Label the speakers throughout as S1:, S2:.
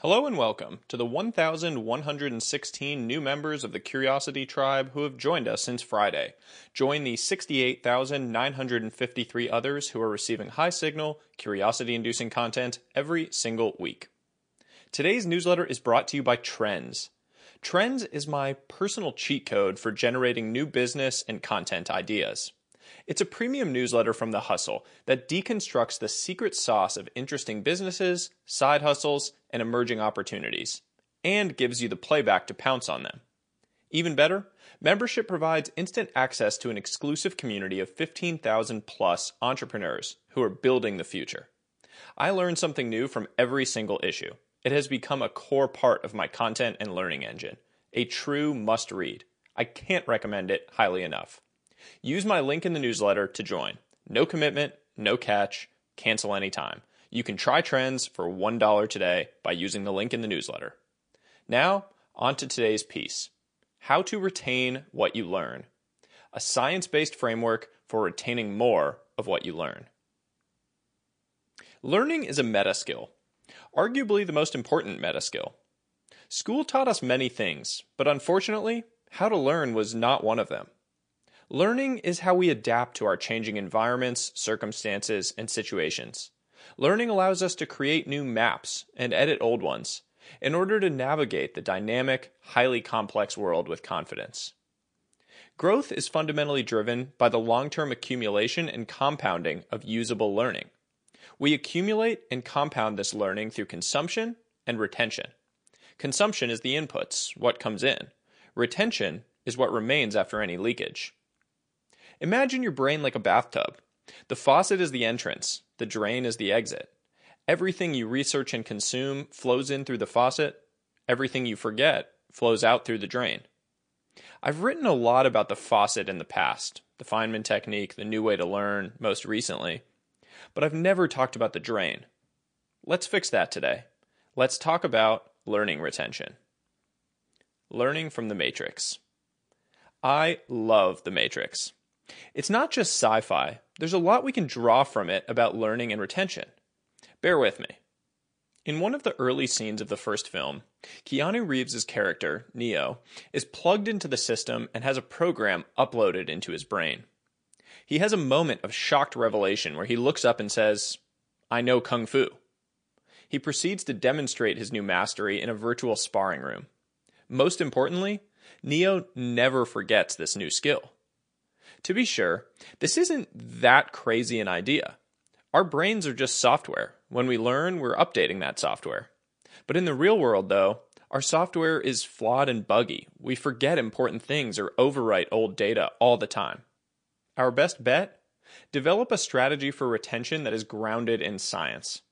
S1: Hello and welcome to the 1,116 new members of the Curiosity Tribe who have joined us since Friday. Join the 68,953 others who are receiving high signal, curiosity inducing content every single week. Today's newsletter is brought to you by Trends. Trends is my personal cheat code for generating new business and content ideas. It's a premium newsletter from The Hustle that deconstructs the secret sauce of interesting businesses, side hustles, and emerging opportunities, and gives you the playback to pounce on them. Even better, membership provides instant access to an exclusive community of 15,000 plus entrepreneurs who are building the future. I learn something new from every single issue. It has become a core part of my content and learning engine, a true must read. I can't recommend it highly enough. Use my link in the newsletter to join. No commitment, no catch, cancel anytime. You can try trends for $1 today by using the link in the newsletter. Now, on to today's piece How to Retain What You Learn, a science based framework for retaining more of what you learn. Learning is a meta skill, arguably the most important meta skill. School taught us many things, but unfortunately, how to learn was not one of them. Learning is how we adapt to our changing environments, circumstances, and situations. Learning allows us to create new maps and edit old ones in order to navigate the dynamic, highly complex world with confidence. Growth is fundamentally driven by the long term accumulation and compounding of usable learning. We accumulate and compound this learning through consumption and retention. Consumption is the inputs, what comes in. Retention is what remains after any leakage. Imagine your brain like a bathtub. The faucet is the entrance, the drain is the exit. Everything you research and consume flows in through the faucet, everything you forget flows out through the drain. I've written a lot about the faucet in the past, the Feynman technique, the new way to learn, most recently, but I've never talked about the drain. Let's fix that today. Let's talk about learning retention. Learning from the Matrix. I love the Matrix. It's not just sci fi, there's a lot we can draw from it about learning and retention. Bear with me. In one of the early scenes of the first film, Keanu Reeves' character, Neo, is plugged into the system and has a program uploaded into his brain. He has a moment of shocked revelation where he looks up and says, I know Kung Fu. He proceeds to demonstrate his new mastery in a virtual sparring room. Most importantly, Neo never forgets this new skill. To be sure, this isn't that crazy an idea. Our brains are just software. When we learn, we're updating that software. But in the real world, though, our software is flawed and buggy. We forget important things or overwrite old data all the time. Our best bet? Develop a strategy for retention that is grounded in science.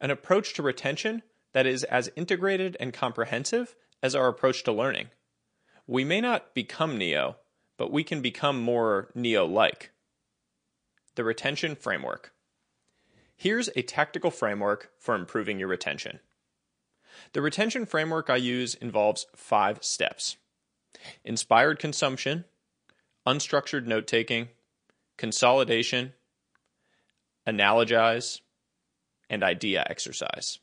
S1: An approach to retention that is as integrated and comprehensive as our approach to learning. We may not become Neo, but we can become more Neo like. The retention framework. Here's a tactical framework for improving your retention. The retention framework I use involves five steps inspired consumption, unstructured note taking, consolidation, analogize, and idea exercise.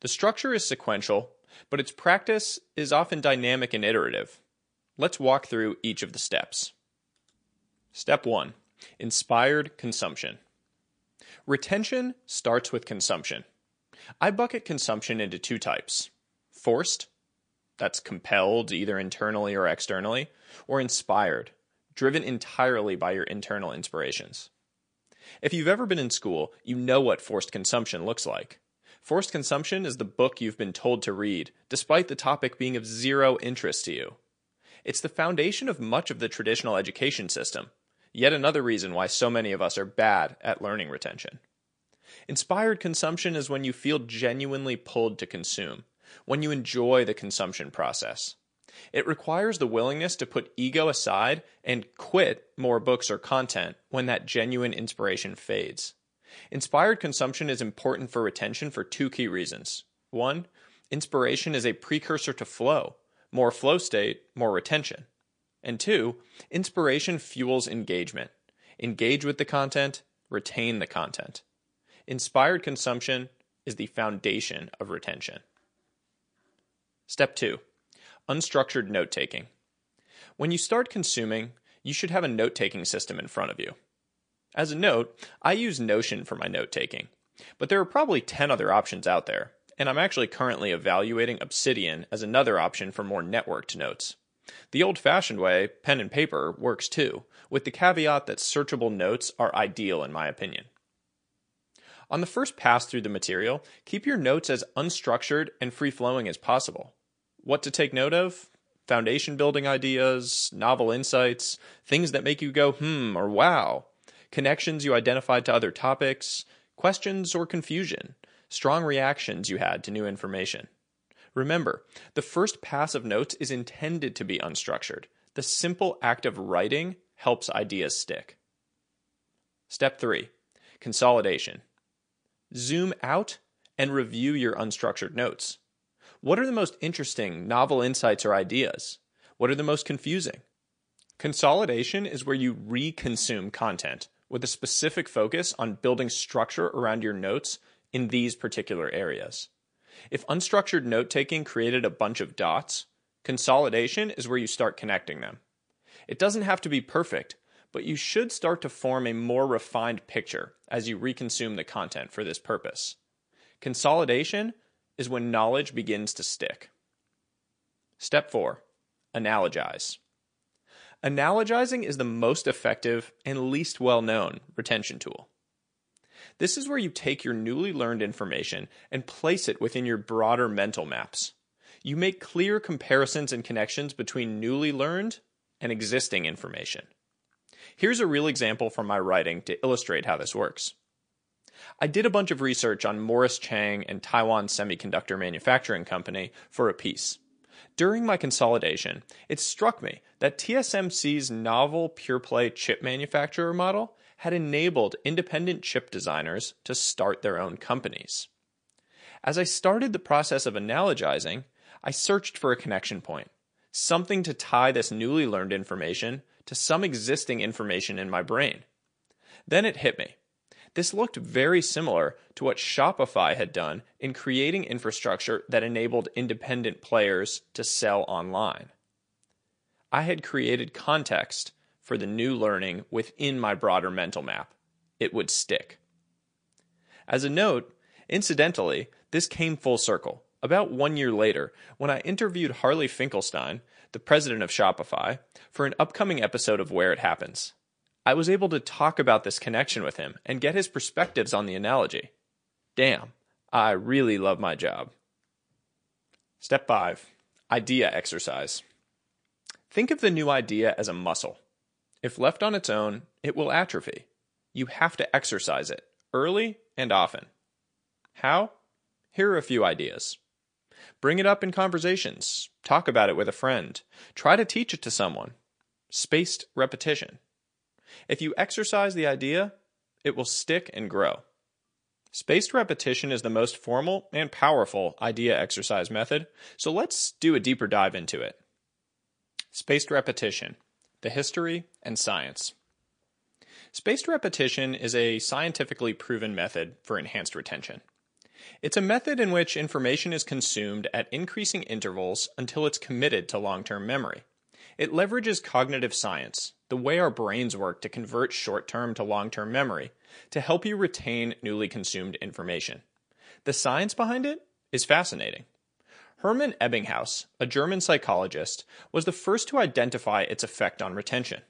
S1: The structure is sequential, but its practice is often dynamic and iterative. Let's walk through each of the steps. Step 1 Inspired consumption. Retention starts with consumption. I bucket consumption into two types forced, that's compelled either internally or externally, or inspired, driven entirely by your internal inspirations. If you've ever been in school, you know what forced consumption looks like. Forced consumption is the book you've been told to read, despite the topic being of zero interest to you. It's the foundation of much of the traditional education system, yet another reason why so many of us are bad at learning retention. Inspired consumption is when you feel genuinely pulled to consume, when you enjoy the consumption process. It requires the willingness to put ego aside and quit more books or content when that genuine inspiration fades. Inspired consumption is important for retention for two key reasons. One, inspiration is a precursor to flow, more flow state, more retention. And two, inspiration fuels engagement. Engage with the content, retain the content. Inspired consumption is the foundation of retention. Step 2 Unstructured note taking. When you start consuming, you should have a note taking system in front of you. As a note, I use Notion for my note taking, but there are probably 10 other options out there, and I'm actually currently evaluating Obsidian as another option for more networked notes. The old fashioned way, pen and paper, works too, with the caveat that searchable notes are ideal in my opinion. On the first pass through the material, keep your notes as unstructured and free flowing as possible. What to take note of? Foundation building ideas, novel insights, things that make you go hmm or wow, connections you identified to other topics, questions or confusion, strong reactions you had to new information. Remember, the first pass of notes is intended to be unstructured. The simple act of writing helps ideas stick. Step 3 Consolidation. Zoom out and review your unstructured notes. What are the most interesting, novel insights or ideas? What are the most confusing? Consolidation is where you reconsume content with a specific focus on building structure around your notes in these particular areas. If unstructured note taking created a bunch of dots, consolidation is where you start connecting them. It doesn't have to be perfect, but you should start to form a more refined picture as you reconsume the content for this purpose. Consolidation is when knowledge begins to stick. Step 4 Analogize. Analogizing is the most effective and least well known retention tool. This is where you take your newly learned information and place it within your broader mental maps. You make clear comparisons and connections between newly learned and existing information. Here's a real example from my writing to illustrate how this works. I did a bunch of research on Morris Chang and Taiwan Semiconductor Manufacturing Company for a piece. During my consolidation, it struck me that TSMC's novel pure play chip manufacturer model had enabled independent chip designers to start their own companies. As I started the process of analogizing, I searched for a connection point, something to tie this newly learned information to some existing information in my brain. Then it hit me. This looked very similar to what Shopify had done in creating infrastructure that enabled independent players to sell online. I had created context for the new learning within my broader mental map. It would stick. As a note, incidentally, this came full circle. About one year later, when I interviewed Harley Finkelstein, the president of Shopify, for an upcoming episode of Where It Happens, I was able to talk about this connection with him and get his perspectives on the analogy. Damn, I really love my job. Step 5 Idea Exercise. Think of the new idea as a muscle. If left on its own, it will atrophy. You have to exercise it early and often. How? Here are a few ideas. Bring it up in conversations. Talk about it with a friend. Try to teach it to someone. Spaced repetition. If you exercise the idea, it will stick and grow. Spaced repetition is the most formal and powerful idea exercise method, so let's do a deeper dive into it. Spaced repetition the history, and science. Spaced repetition is a scientifically proven method for enhanced retention. It's a method in which information is consumed at increasing intervals until it's committed to long term memory. It leverages cognitive science, the way our brains work to convert short term to long term memory, to help you retain newly consumed information. The science behind it is fascinating. Hermann Ebbinghaus, a German psychologist, was the first to identify its effect on retention.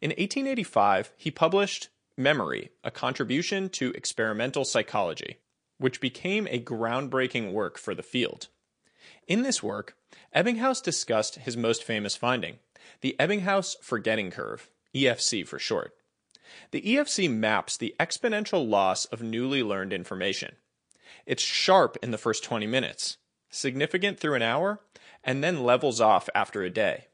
S1: In 1885, he published Memory, a contribution to experimental psychology, which became a groundbreaking work for the field. In this work, Ebbinghaus discussed his most famous finding, the Ebbinghaus forgetting curve, EFC for short. The EFC maps the exponential loss of newly learned information. It's sharp in the first 20 minutes, significant through an hour, and then levels off after a day.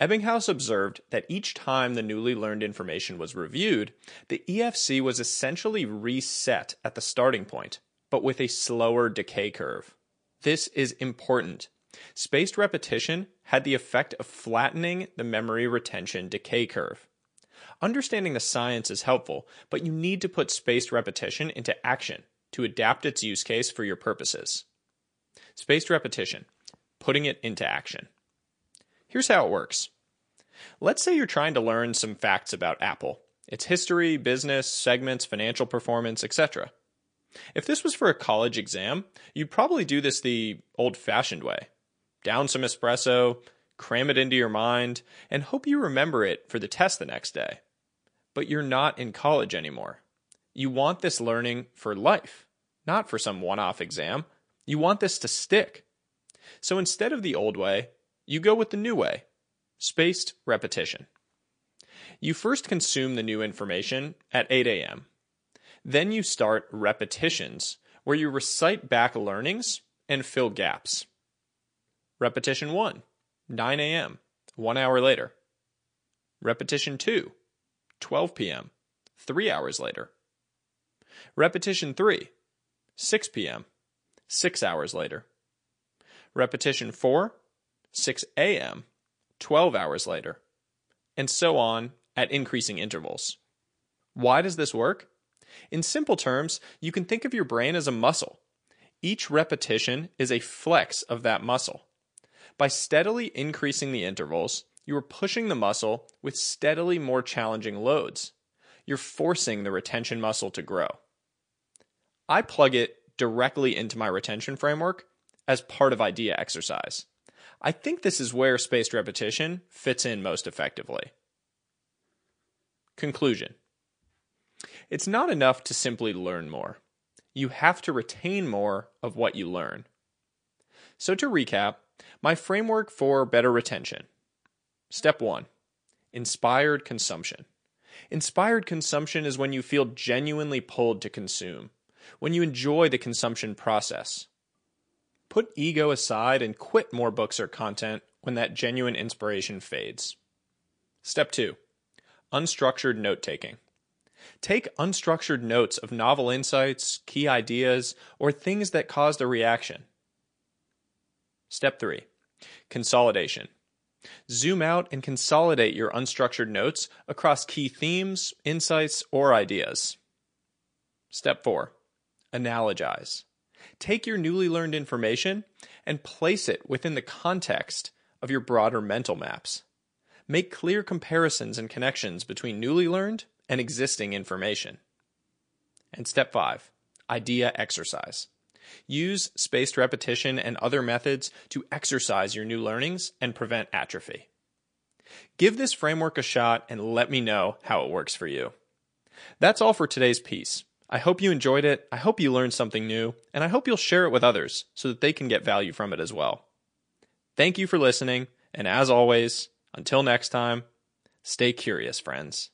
S1: Ebbinghaus observed that each time the newly learned information was reviewed, the EFC was essentially reset at the starting point, but with a slower decay curve. This is important. Spaced repetition had the effect of flattening the memory retention decay curve. Understanding the science is helpful, but you need to put spaced repetition into action to adapt its use case for your purposes. Spaced repetition, putting it into action. Here's how it works. Let's say you're trying to learn some facts about Apple, its history, business, segments, financial performance, etc. If this was for a college exam, you'd probably do this the old fashioned way down some espresso, cram it into your mind, and hope you remember it for the test the next day. But you're not in college anymore. You want this learning for life, not for some one off exam. You want this to stick. So instead of the old way, you go with the new way spaced repetition. You first consume the new information at 8 a.m. Then you start repetitions, where you recite back learnings and fill gaps. Repetition 1, 9 a.m., one hour later. Repetition 2, 12 p.m., three hours later. Repetition 3, 6 p.m., six hours later. Repetition 4, 6 a.m., 12 hours later. And so on at increasing intervals. Why does this work? In simple terms, you can think of your brain as a muscle. Each repetition is a flex of that muscle. By steadily increasing the intervals, you are pushing the muscle with steadily more challenging loads. You're forcing the retention muscle to grow. I plug it directly into my retention framework as part of idea exercise. I think this is where spaced repetition fits in most effectively. Conclusion It's not enough to simply learn more. You have to retain more of what you learn. So, to recap, my framework for better retention. Step one inspired consumption. Inspired consumption is when you feel genuinely pulled to consume, when you enjoy the consumption process. Put ego aside and quit more books or content when that genuine inspiration fades. Step two unstructured note taking. Take unstructured notes of novel insights, key ideas, or things that caused a reaction. Step 3 Consolidation. Zoom out and consolidate your unstructured notes across key themes, insights, or ideas. Step 4 Analogize. Take your newly learned information and place it within the context of your broader mental maps. Make clear comparisons and connections between newly learned and existing information. And step 5 Idea exercise. Use spaced repetition and other methods to exercise your new learnings and prevent atrophy. Give this framework a shot and let me know how it works for you. That's all for today's piece. I hope you enjoyed it. I hope you learned something new, and I hope you'll share it with others so that they can get value from it as well. Thank you for listening, and as always, until next time, stay curious, friends.